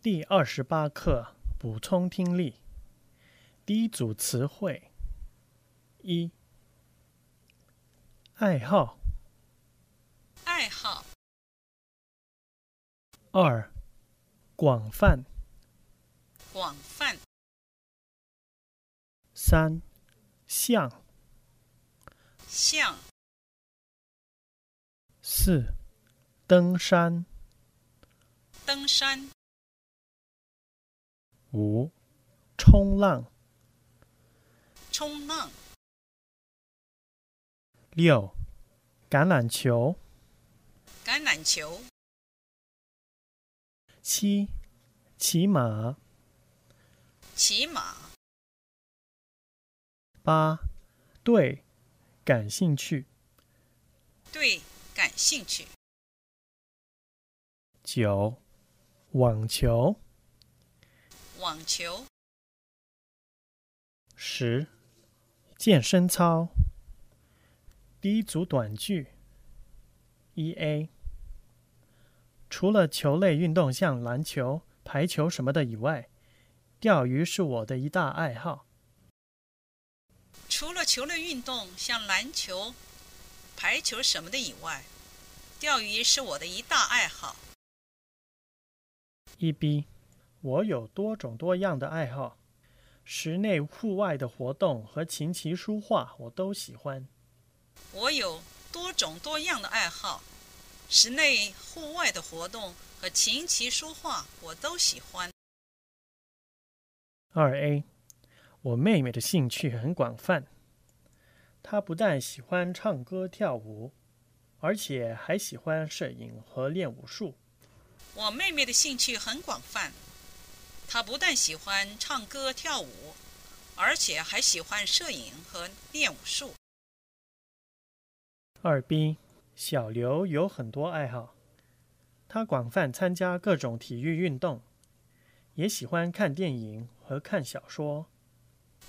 第二十八课补充听力。第一组词汇：一、爱好；爱好、二、广泛；广泛、三、像；像、四、登山；登山、五、冲浪；冲浪、六、橄榄球；橄榄球、七、骑马；骑马、八、对感兴趣；对感兴趣、九、网球；网球、十、健身操。第一组短句：一 A。除了球类运动，像篮球、排球什么的以外，钓鱼是我的一大爱好。除了球类运动，像篮球、排球什么的以外，钓鱼是我的一大爱好。一 B。我有多种多样的爱好，室内、户外的活动和琴棋书画我都喜欢。我有多种多样的爱好，室内、户外的活动和琴棋书画我都喜欢。二 A，我妹妹的兴趣很广泛，她不但喜欢唱歌跳舞，而且还喜欢摄影和练武术。我妹妹的兴趣很广泛，她不但喜欢唱歌跳舞，而且还喜欢摄影和练武术。二 B，小刘有很多爱好，他广泛参加各种体育运动，也喜欢看电影和看小说。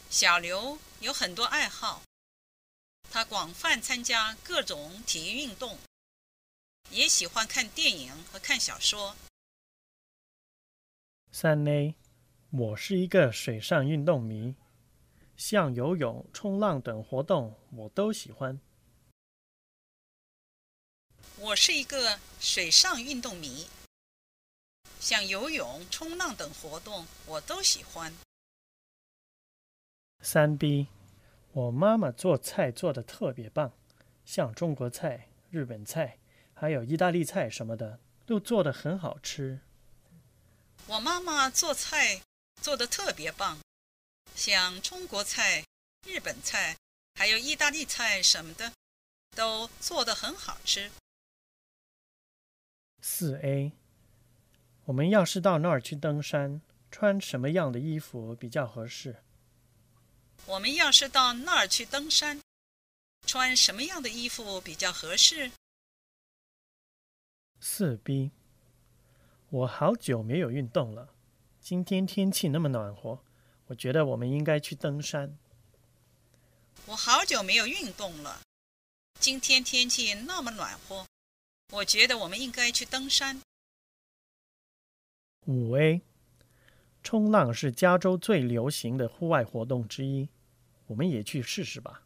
小刘有很多爱好，他广泛参加各种体育运动，也喜欢看电影和看小说。三 A，我是一个水上运动迷，像游泳、冲浪等活动我都喜欢。我是一个水上运动迷，像游泳、冲浪等活动我都喜欢。三 B，我妈妈做菜做的特别棒，像中国菜、日本菜，还有意大利菜什么的，都做的很好吃。我妈妈做菜做得特别棒，像中国菜、日本菜，还有意大利菜什么的，都做得很好吃。四 A，我们要是到那儿去登山，穿什么样的衣服比较合适？我们要是到那儿去登山，穿什么样的衣服比较合适？四 B，我好久没有运动了，今天天气那么暖和，我觉得我们应该去登山。我好久没有运动了，今天天气那么暖和，我觉得我们应该去登山。五 A，冲浪是加州最流行的户外活动之一，我们也去试试吧。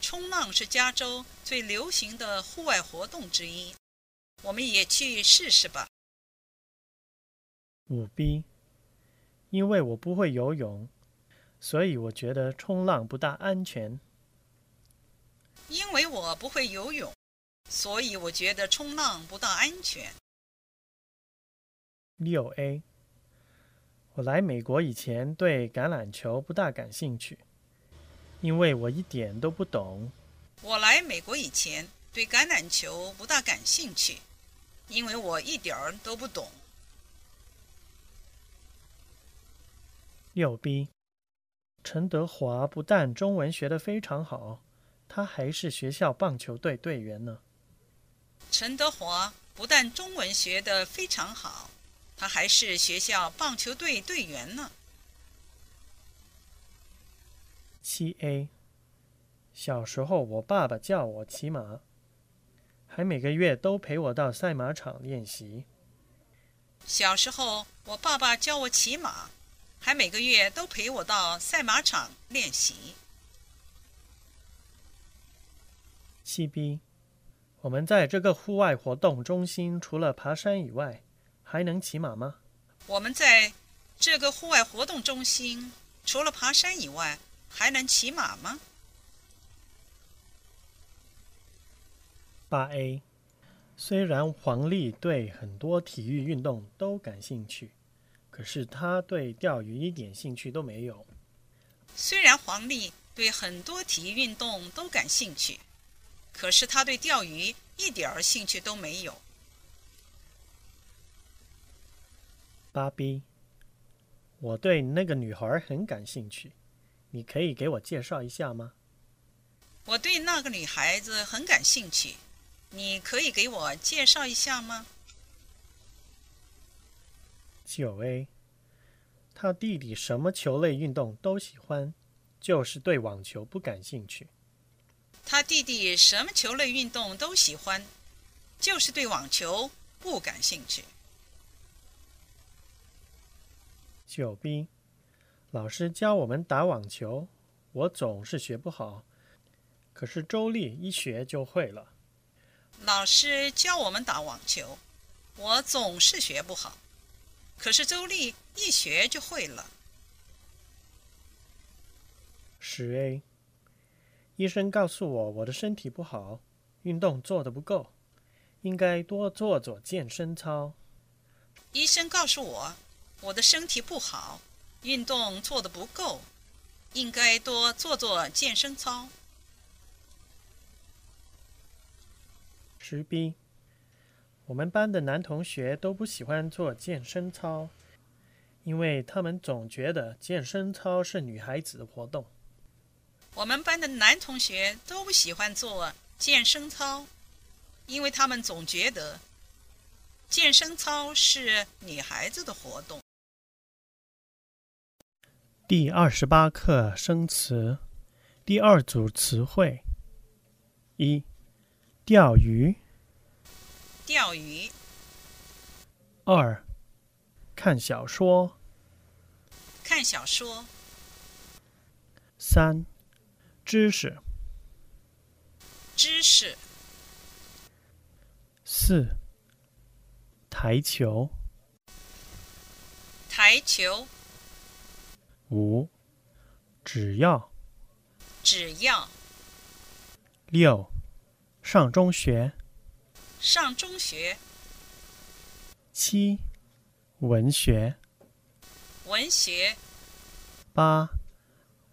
冲浪是加州最流行的户外活动之一，我们也去试试吧。五 B，因为我不会游泳，所以我觉得冲浪不大安全。因为我不会游泳，所以我觉得冲浪不大安全。六 A，我来美国以前对橄榄球不大感兴趣，因为我一点都不懂。我来美国以前对橄榄球不大感兴趣，因为我一点儿都不懂。六 B，陈德华不但中文学得非常好，他还是学校棒球队队员呢。陈德华不但中文学得非常好，他还是学校棒球队队员呢。七 A，小时候我爸爸叫我骑马，还每个月都陪我到赛马场练习。小时候，我爸爸教我骑马，还每个月都陪我到赛马场练习。七 B，我们在这个户外活动中心，除了爬山以外，还能骑马吗？我们在这个户外活动中心，除了爬山以外，还能骑马吗？八 A，虽然黄丽对很多体育运动都感兴趣，可是他对钓鱼一点兴趣都没有。虽然黄丽对很多体育运动都感兴趣。可是他对钓鱼一点儿兴趣都没有。芭比，我对那个女孩很感兴趣，你可以给我介绍一下吗？我对那个女孩子很感兴趣，你可以给我介绍一下吗？九 A，他弟弟什么球类运动都喜欢，就是对网球不感兴趣。他弟弟什么球类运动都喜欢，就是对网球不感兴趣。九 B，老师教我们打网球，我总是学不好，可是周丽一学就会了。老师教我们打网球，我总是学不好，可是周丽一学就会了。十 A。医生告诉我，我的身体不好，运动做的不够，应该多做做健身操。医生告诉我，我的身体不好，运动做的不够，应该多做做健身操。十 B，我们班的男同学都不喜欢做健身操，因为他们总觉得健身操是女孩子的活动。我们班的男同学都不喜欢做健身操，因为他们总觉得健身操是女孩子的活动。第二十八课生词，第二组词汇：一、钓鱼；钓鱼；二、看小说；看小说；三。知识，知识。四，台球，台球。五，只要，只要。六，上中学，上中学。七，文学，文学。八，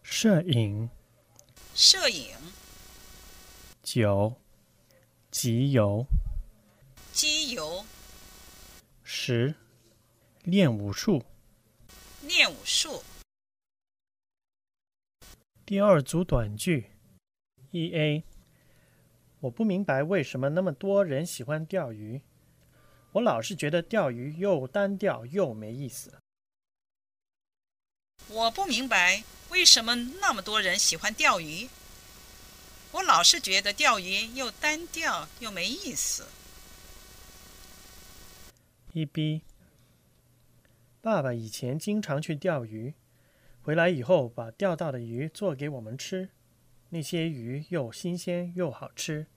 摄影。摄影。九，集邮。集邮。十，练武术。练武术。第二组短句。一 A，我不明白为什么那么多人喜欢钓鱼。我老是觉得钓鱼又单调又没意思。我不明白。为什么那么多人喜欢钓鱼？我老是觉得钓鱼又单调又没意思。一 B，爸爸以前经常去钓鱼，回来以后把钓到的鱼做给我们吃，那些鱼又新鲜又好吃。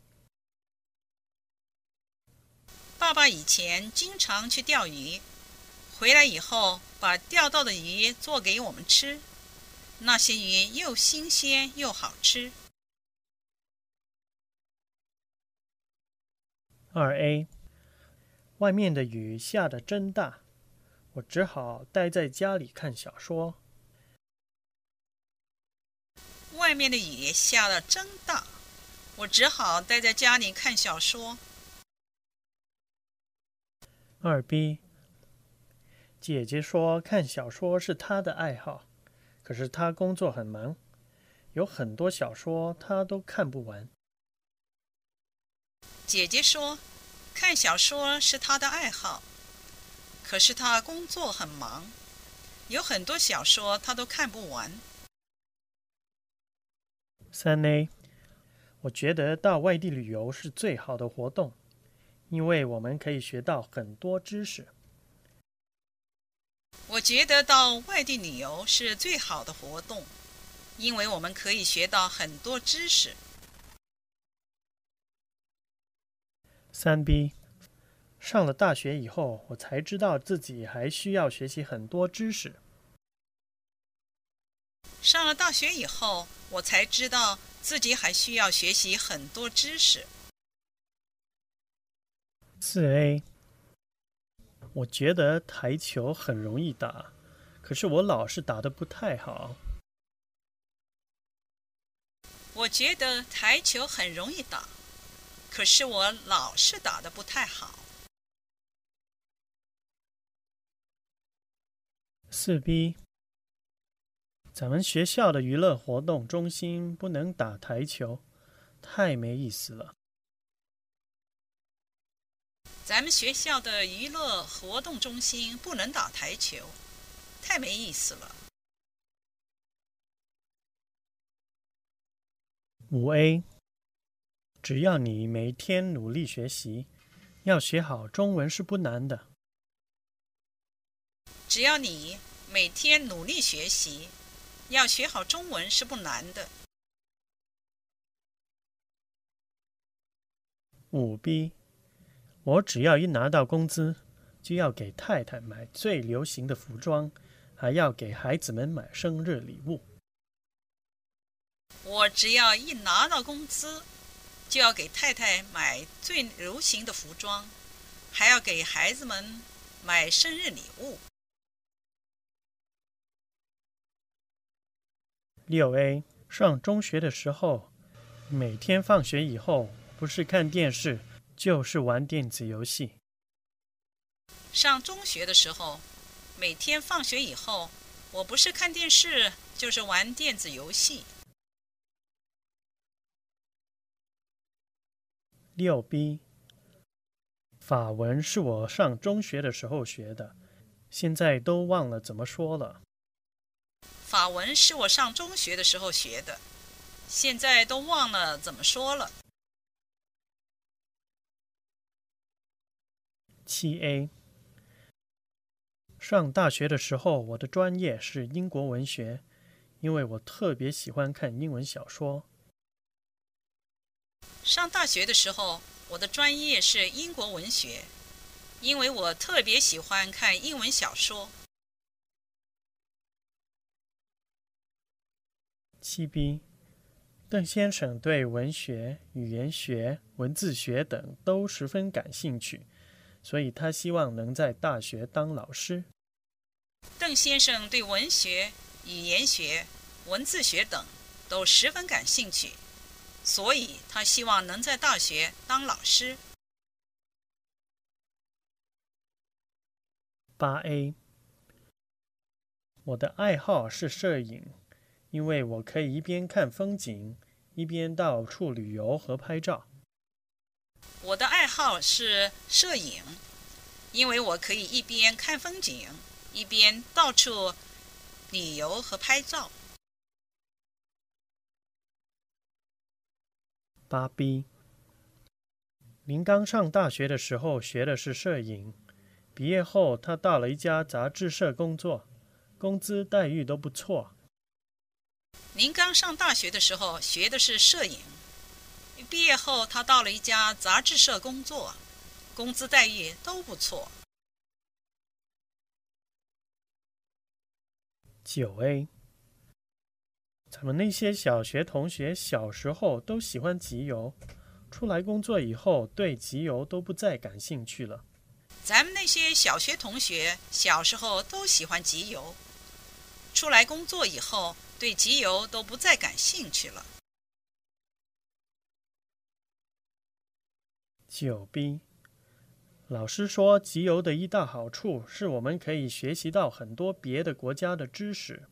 爸爸以前经常去钓鱼，回来以后把钓到的鱼做给我们吃。那些鱼又新鲜又好吃。二 A，外面的雨下得真大，我只好待在家里看小说。外面的雨下的真大，我只好待在家里看小说。二逼姐姐说看小说是她的爱好。可是她工作很忙，有很多小说她都看不完。姐姐说，看小说是她的爱好，可是她工作很忙，有很多小说她都看不完。三 A，我觉得到外地旅游是最好的活动，因为我们可以学到很多知识。我觉得到外地旅游是最好的活动，因为我们可以学到很多知识。三 B，上了大学以后，我才知道自己还需要学习很多知识。上了大学以后，我才知道自己还需要学习很多知识。四 A，我觉得台球很容易打，可是我老是打得不太好。我觉得台球很容易打，可是我老是打得不太好。四 B。咱们学校的娱乐活动中心不能打台球，太没意思了。咱们学校的娱乐活动中心不能打台球，太没意思了。五 A，只要你每天努力学习，要学好中文是不难的。只要你每天努力学习。要学好中文是不难的。五 B，我只要一拿到工资，就要给太太买最流行的服装，还要给孩子们买生日礼物。我只要一拿到工资，就要给太太买最流行的服装，还要给孩子们买生日礼物。六 A 上中学的时候，每天放学以后不是看电视，就是玩电子游戏。上中学的时候，每天放学以后，我不是看电视，就是玩电子游戏。六 B 法文是我上中学的时候学的，现在都忘了怎么说了。法文是我上中学的时候学的，现在都忘了怎么说了。七 A，上大学的时候，我的专业是英国文学，因为我特别喜欢看英文小说。上大学的时候，我的专业是英国文学，因为我特别喜欢看英文小说。七 B，邓先生对文学、语言学、文字学等都十分感兴趣，所以他希望能在大学当老师。邓先生对文学、语言学、文字学等都十分感兴趣，所以他希望能在大学当老师。八 A，我的爱好是摄影。因为我可以一边看风景，一边到处旅游和拍照。我的爱好是摄影，因为我可以一边看风景，一边到处旅游和拍照。八 B，您刚上大学的时候学的是摄影，毕业后他到了一家杂志社工作，工资待遇都不错。您刚上大学的时候学的是摄影，毕业后他到了一家杂志社工作，工资待遇都不错。九 A，咱们那些小学同学小时候都喜欢集邮，出来工作以后对集邮都不再感兴趣了。咱们那些小学同学小时候都喜欢集邮，出来工作以后。对集邮都不再感兴趣了。九 B，老师说集邮的一大好处是我们可以学习到很多别的国家的知识。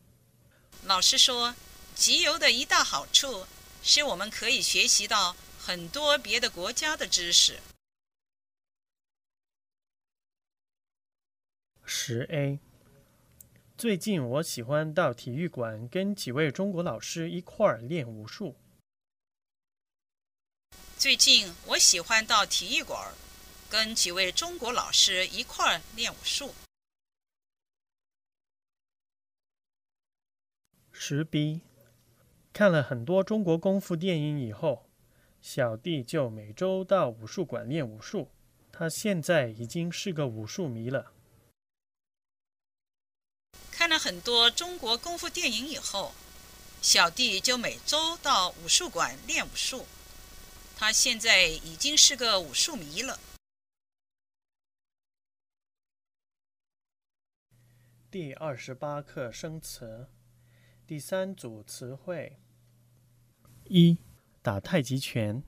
老师说，集邮的一大好处是我们可以学习到很多别的国家的知识。十 A。最近我喜欢到体育馆跟几位中国老师一块儿练武术。最近我喜欢到体育馆跟几位中国老师一块儿练武术。十 B，看了很多中国功夫电影以后，小弟就每周到武术馆练武术。他现在已经是个武术迷了。看了很多中国功夫电影以后，小弟就每周到武术馆练武术。他现在已经是个武术迷了。第二十八课生词，第三组词汇：一、打太极拳；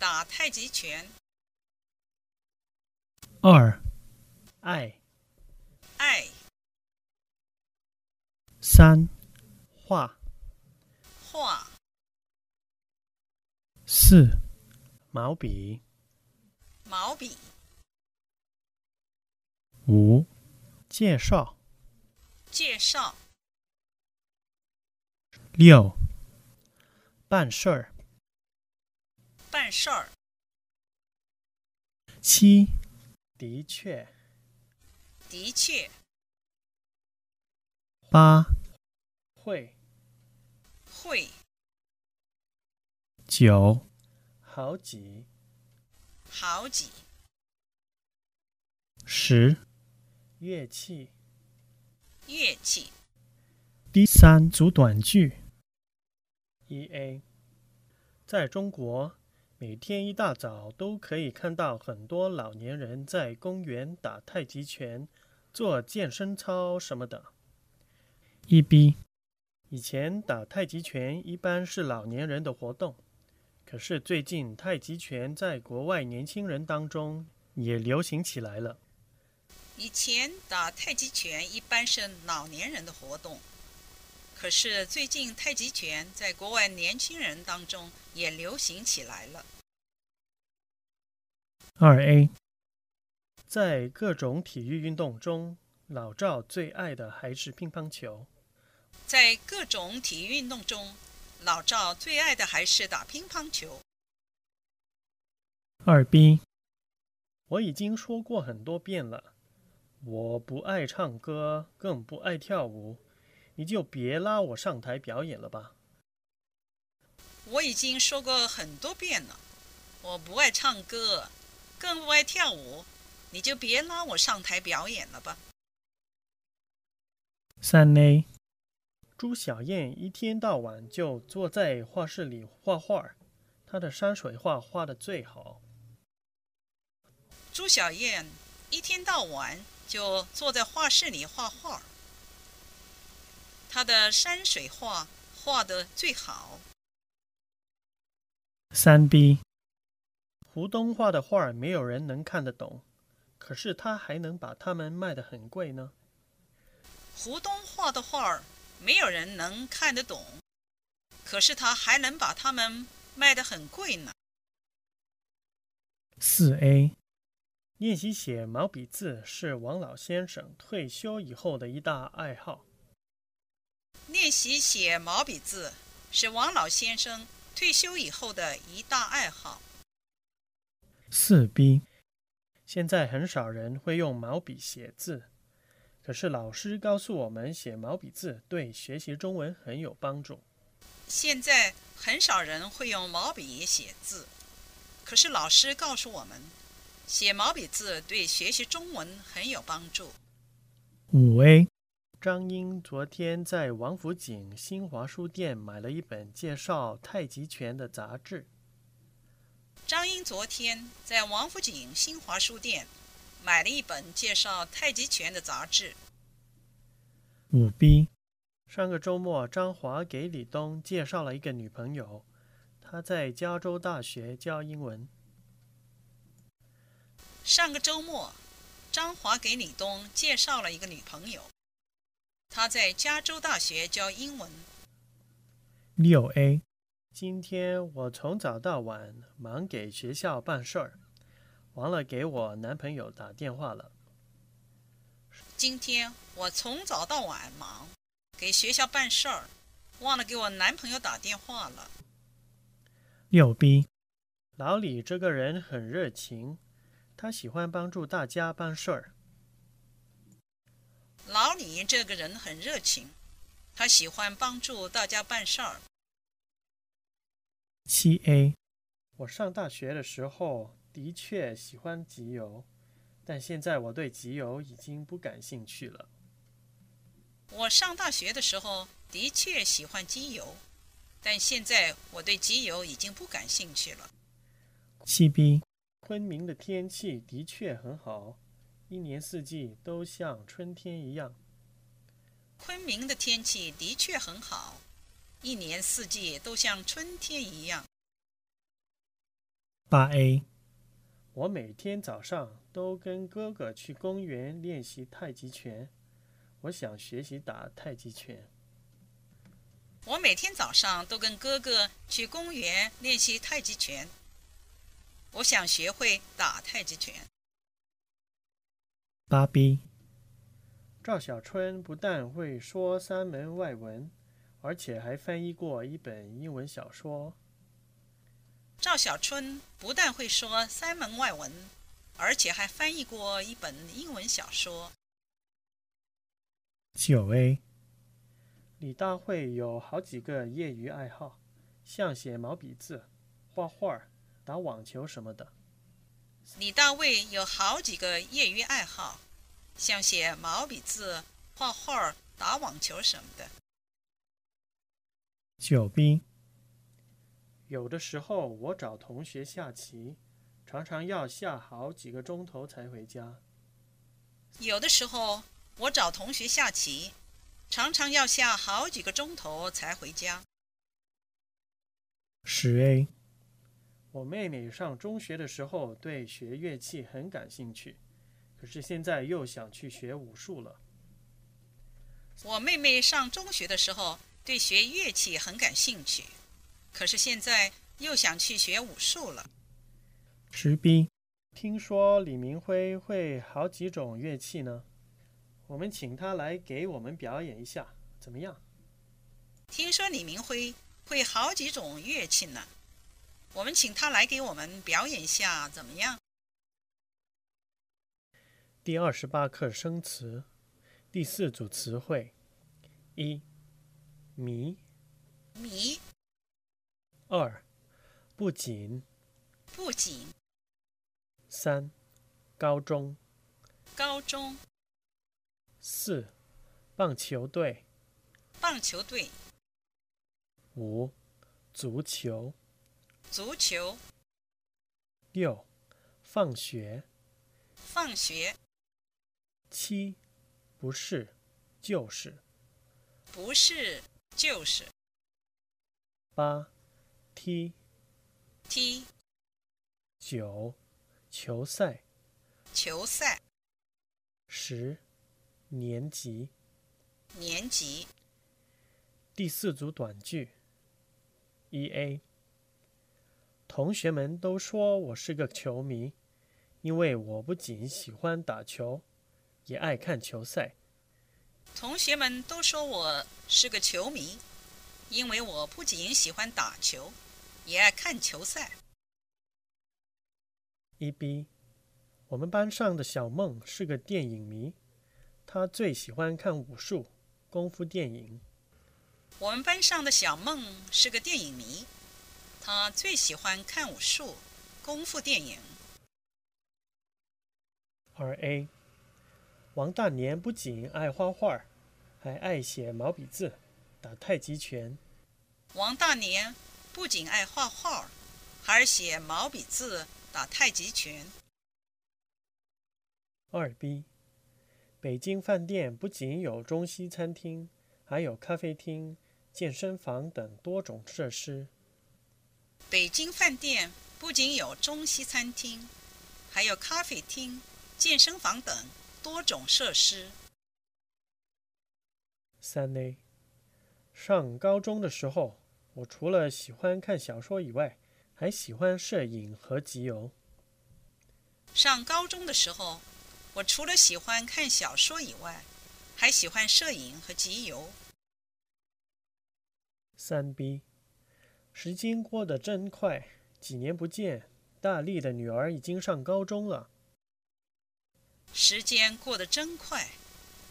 打太极拳。二、爱；爱。三、画；画。四、毛笔；毛笔。五。介绍，介绍。六，办事儿，办事儿。七，的确，的确。八，会，会。九，好几，好几。十。乐器，乐器。第三组短句。一 A，在中国，每天一大早都可以看到很多老年人在公园打太极拳、做健身操什么的。一 B，以前打太极拳一般是老年人的活动，可是最近太极拳在国外年轻人当中也流行起来了。以前打太极拳一般是老年人的活动，可是最近太极拳在国外年轻人当中也流行起来了。二 A，在各种体育运动中，老赵最爱的还是乒乓球。在各种体育运动中，老赵最爱的还是打乒乓球。二 B，我已经说过很多遍了。我不爱唱歌，更不爱跳舞，你就别拉我上台表演了吧。我已经说过很多遍了，我不爱唱歌，更不爱跳舞，你就别拉我上台表演了吧。三 A，朱小燕一天到晚就坐在画室里画画，她的山水画画的最好。朱小燕一天到晚。就坐在画室里画画，她的山水画画的最好。三 B，胡东画的画没有人能看得懂，可是他还能把它们卖得很贵呢。胡东画的画没有人能看得懂，可是他还能把它们卖得很贵呢。四 A。练习写毛笔字是王老先生退休以后的一大爱好。练习写毛笔字是王老先生退休以后的一大爱好。四 B，现在很少人会用毛笔写字，可是老师告诉我们，写毛笔字对学习中文很有帮助。现在很少人会用毛笔写字，可是老师告诉我们。写毛笔字对学习中文很有帮助。五 A，张英昨天在王府井新华书店买了一本介绍太极拳的杂志。张英昨天在王府井新华书店买了一本介绍太极拳的杂志。五 B，上个周末张华给李东介绍了一个女朋友，他在加州大学教英文。上个周末，张华给李东介绍了一个女朋友。他在加州大学教英文。六 A，今天我从早到晚忙给学校办事儿，忘了给我男朋友打电话了。今天我从早到晚忙给学校办事儿，忘了给我男朋友打电话了。六 B，老李这个人很热情。他喜欢帮助大家办事儿。老李这个人很热情，他喜欢帮助大家办事儿。七 A，我上大学的时候的确喜欢集邮，但现在我对集邮已经不感兴趣了。我上大学的时候的确喜欢集邮，但现在我对集邮已经不感兴趣了。七 B，昆明的天气的确很好，一年四季都像春天一样。昆明的天气的确很好，一年四季都像春天一样。八 A，我每天早上都跟哥哥去公园练习太极拳，我想学习打太极拳。我每天早上都跟哥哥去公园练习太极拳，我想学会打太极拳。八 B。赵小春不但会说三门外文，而且还翻译过一本英文小说。赵小春不但会说三门外文，而且还翻译过一本英文小说。九 A，李大会有好几个业余爱好，像写毛笔字、画画、打网球什么的。李大卫有好几个业余爱好。像写毛笔字、画画、打网球什么的。九 B，有的时候我找同学下棋，常常要下好几个钟头才回家。有的时候我找同学下棋，常常要下好几个钟头才回家。十 A，我妹妹上中学的时候对学乐器很感兴趣。可是现在又想去学武术了。我妹妹上中学的时候对学乐器很感兴趣，可是现在又想去学武术了。石斌听说李明辉会好几种乐器呢，我们请他来给我们表演一下，怎么样？听说李明辉会好几种乐器呢，我们请他来给我们表演一下，怎么样？第二十八课生词，第四组词汇：一、迷；迷。二、不仅；不仅。三、高中；高中。四、棒球队；棒球队。五、足球；足球。六、放学；放学。七，不是，就是，不是，就是。八，踢，踢。九，球赛，球赛。十，年级，年级。第四组短句。一 A，同学们都说我是个球迷，因为我不仅喜欢打球。也爱看球赛。同学们都说我是个球迷，因为我不仅喜欢打球，也爱看球赛。一 B，我们班上的小梦是个电影迷，她最喜欢看武术、功夫电影。我们班上的小梦是个电影迷，她最喜欢看武术、功夫电影。二 A。王大年不仅爱画画，还爱写毛笔字、打太极拳。王大年不仅爱画画，还写毛笔字、打太极拳。二 B，北京饭店不仅有中西餐厅，还有咖啡厅、健身房等多种设施。北京饭店不仅有中西餐厅，还有咖啡厅、健身房等。多种设施。三 A，上高中的时候，我除了喜欢看小说以外，还喜欢摄影和集邮。上高中的时候，我除了喜欢看小说以外，还喜欢摄影和集邮。三 B，时间过得真快，几年不见，大力的女儿已经上高中了。时间过得真快，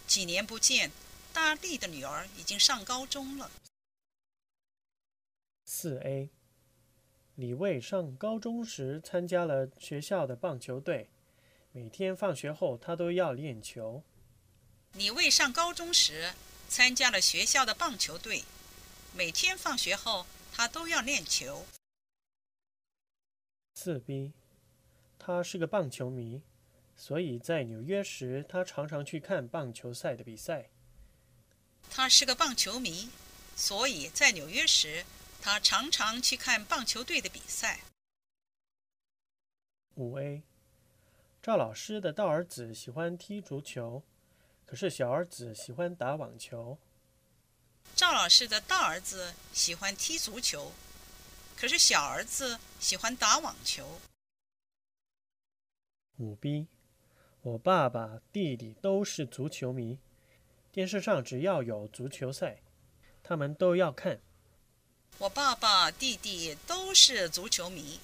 几年不见，大力的女儿已经上高中了。四 A，李卫上高中时参加了学校的棒球队，每天放学后他都要练球。李卫上高中时参加了学校的棒球队，每天放学后他都要练球。四 B，他是个棒球迷，所以在纽约时他常常去看棒球赛的比赛。他是个棒球迷，所以在纽约时。他常常去看棒球队的比赛。五 A，赵老师的大儿子喜欢踢足球，可是小儿子喜欢打网球。赵老师的大儿子喜欢踢足球，可是小儿子喜欢打网球。五 B，我爸爸、弟弟都是足球迷，电视上只要有足球赛，他们都要看。我爸爸、弟弟都是足球迷，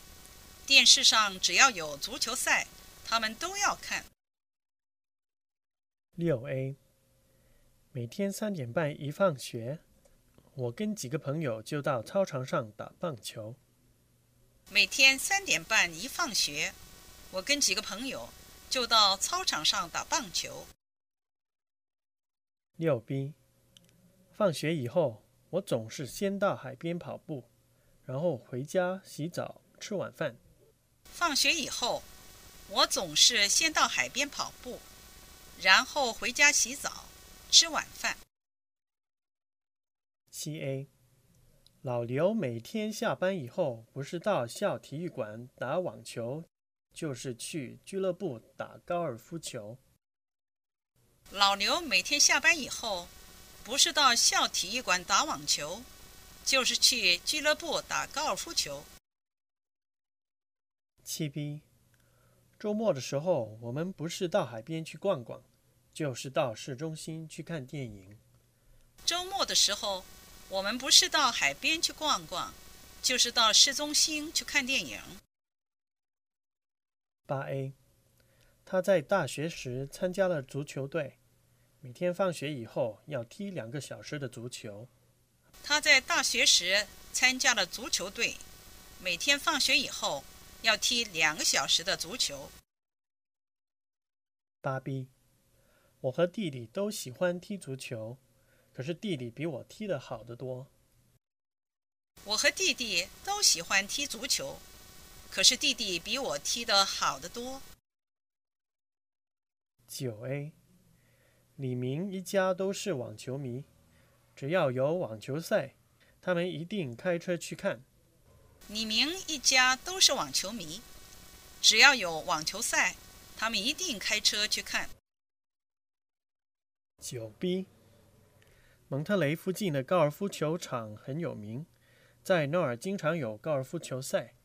电视上只要有足球赛，他们都要看。六 A，每天三点半一放学，我跟几个朋友就到操场上打棒球。每天三点半一放学，我跟几个朋友就到操场上打棒球。六 B，放学以后。我总是先到海边跑步，然后回家洗澡、吃晚饭。放学以后，我总是先到海边跑步，然后回家洗澡、吃晚饭。七 A，老刘每天下班以后，不是到校体育馆打网球，就是去俱乐部打高尔夫球。老刘每天下班以后。不是到校体育馆打网球，就是去俱乐部打高尔夫球。七 B，周末的时候，我们不是到海边去逛逛，就是到市中心去看电影。周末的时候，我们不是到海边去逛逛，就是到市中心去看电影。八 A，他在大学时参加了足球队。每天放学以后要踢两个小时的足球。他在大学时参加了足球队，每天放学以后要踢两个小时的足球。芭比我和弟弟都喜欢踢足球，可是弟弟比我踢得好得多。我和弟弟都喜欢踢足球，可是弟弟比我踢得好得多。九 A。李明一家都是网球迷，只要有网球赛，他们一定开车去看。李明一家都是网球迷，只要有网球赛，他们一定开车去看。九 B，蒙特雷附近的高尔夫球场很有名，在那儿经常有高尔夫球赛。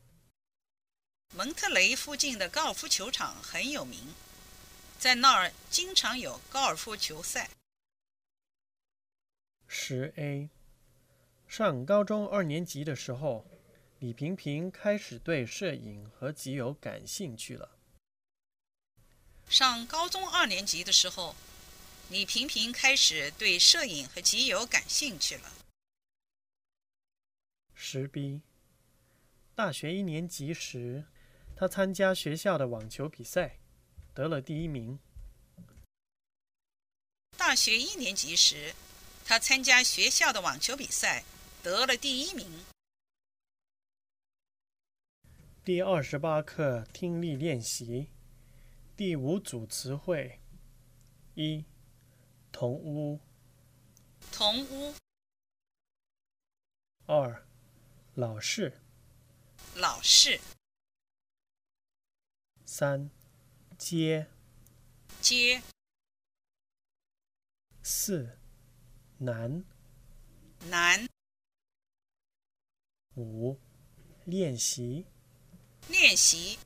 蒙特雷附近的高尔夫球场很有名。在那儿经常有高尔夫球赛。十 A，上高中二年级的时候，李平平开始对摄影和集邮感兴趣了。上高中二年级的时候，李平平开始对摄影和集邮感兴趣了。十 B，大学一年级时，他参加学校的网球比赛。得了第一名。大学一年级时，他参加学校的网球比赛，得了第一名。第二十八课听力练习，第五组词汇：一、同屋；同屋；二、老式；老式；三。接，接。四，难，难。五，练习，练习。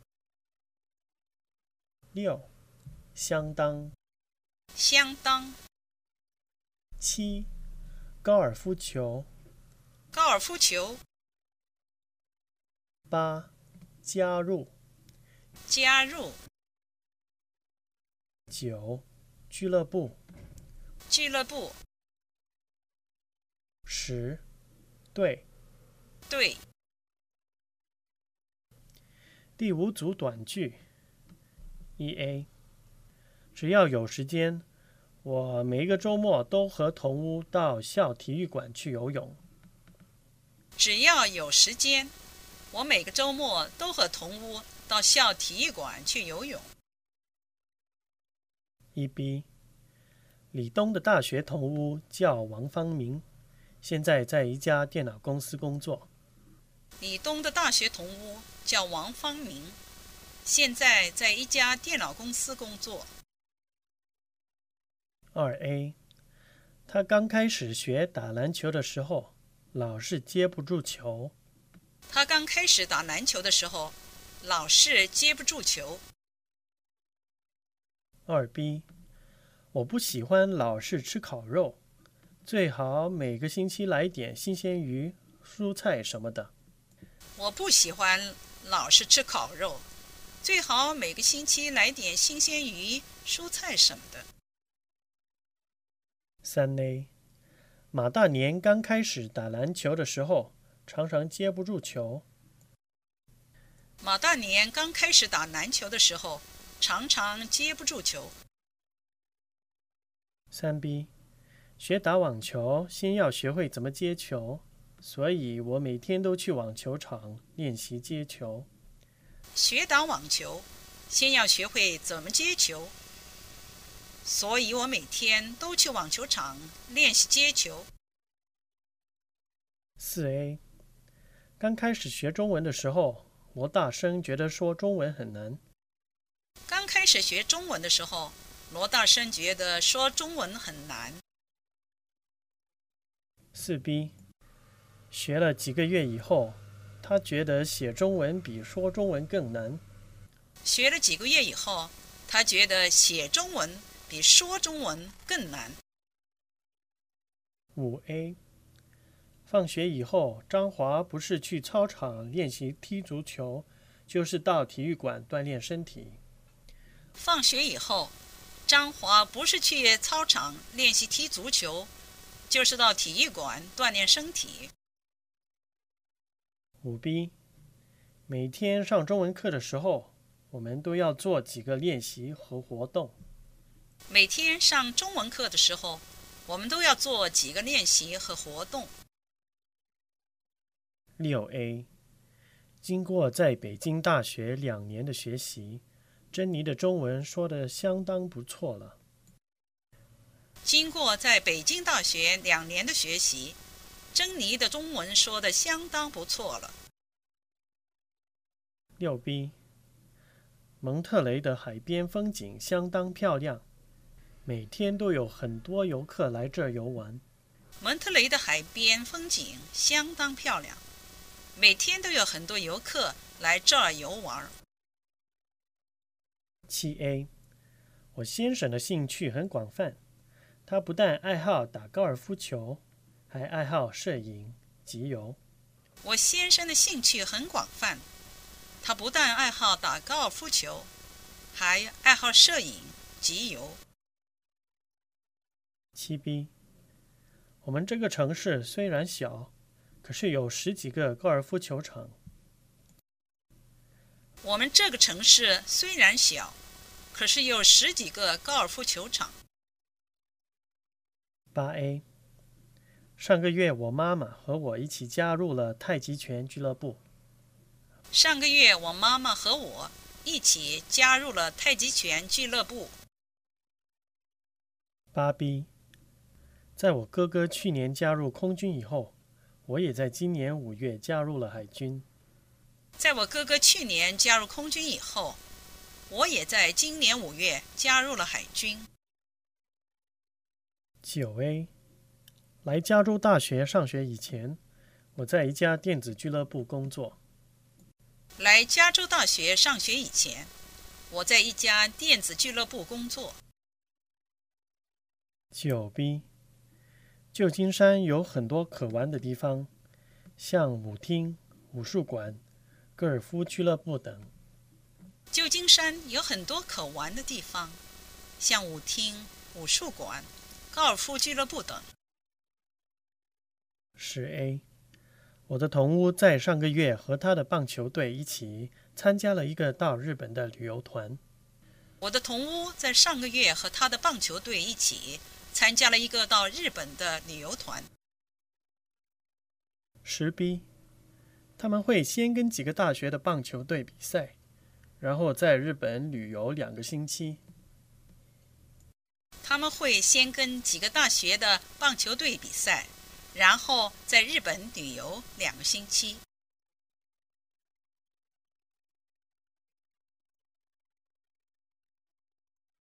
六，相当，相当。七，高尔夫球，高尔夫球。八，加入，加入。九，俱乐部。俱乐部。十，对。对。第五组短句。一 A，只要有时间，我每一个周末都和同屋到校体育馆去游泳。只要有时间，我每个周末都和同屋到校体育馆去游泳。一 B，李东的大学同屋叫王方明，现在在一家电脑公司工作。李东的大学同屋叫王方明。现在在一家电脑公司工作。二 A，他刚开始学打篮球的时候，老是接不住球。他刚开始打篮球的时候，老是接不住球。二 B，我不喜欢老是吃烤肉，最好每个星期来点新鲜鱼、蔬菜什么的。我不喜欢老是吃烤肉。最好每个星期来点新鲜鱼、蔬菜什么的。三 A，马大年刚开始打篮球的时候，常常接不住球。马大年刚开始打篮球的时候，常常接不住球。三 B，学打网球先要学会怎么接球，所以我每天都去网球场练习接球。学打网球，先要学会怎么接球，所以我每天都去网球场练习接球。四 A，刚开始学中文的时候，我大声觉得说中文很难。刚开始学中文的时候，罗大生觉得说中文很难。四 B，学了几个月以后。他觉得写中文比说中文更难。学了几个月以后，他觉得写中文比说中文更难。五 A，放学以后，张华不是去操场练习踢足球，就是到体育馆锻炼身体。放学以后，张华不是去操场练习踢足球，就是到体育馆锻炼身体。五 B，每天上中文课的时候，我们都要做几个练习和活动。每天上中文课的时候，我们都要做几个练习和活动。六 A，经过在北京大学两年的学习，珍妮的中文说的相当不错了。经过在北京大学两年的学习。珍妮的中文说的相当不错了。六 B，蒙特雷的海边风景相当漂亮，每天都有很多游客来这儿游玩。蒙特雷的海边风景相当漂亮，每天都有很多游客来这儿游玩。七 A，我先生的兴趣很广泛，他不但爱好打高尔夫球。还爱好摄影、集邮。我先生的兴趣很广泛，他不但爱好打高尔夫球，还爱好摄影、集邮。七 B，我们这个城市虽然小，可是有十几个高尔夫球场。我们这个城市虽然小，可是有十几个高尔夫球场。八 A。上个月，我妈妈和我一起加入了太极拳俱乐部。上个月，我妈妈和我一起加入了太极拳俱乐部。八 B，在我哥哥去年加入空军以后，我也在今年五月加入了海军。在我哥哥去年加入空军以后，我也在今年五月加入了海军。九 A。来加州大学上学以前，我在一家电子俱乐部工作。来加州大学上学以前，我在一家电子俱乐部工作。九 B，旧金山有很多可玩的地方，像舞厅、武术馆、高尔夫俱乐部等。旧金山有很多可玩的地方，像舞厅、武术馆、高尔夫俱乐部等。十 A，我的同屋在上个月和他的棒球队一起参加了一个到日本的旅游团。我的同屋在上个月和他的棒球队一起参加了一个到日本的旅游团。十 B，他们会先跟几个大学的棒球队比赛，然后在日本旅游两个星期。他们会先跟几个大学的棒球队比赛，然后在日本旅游两个星期。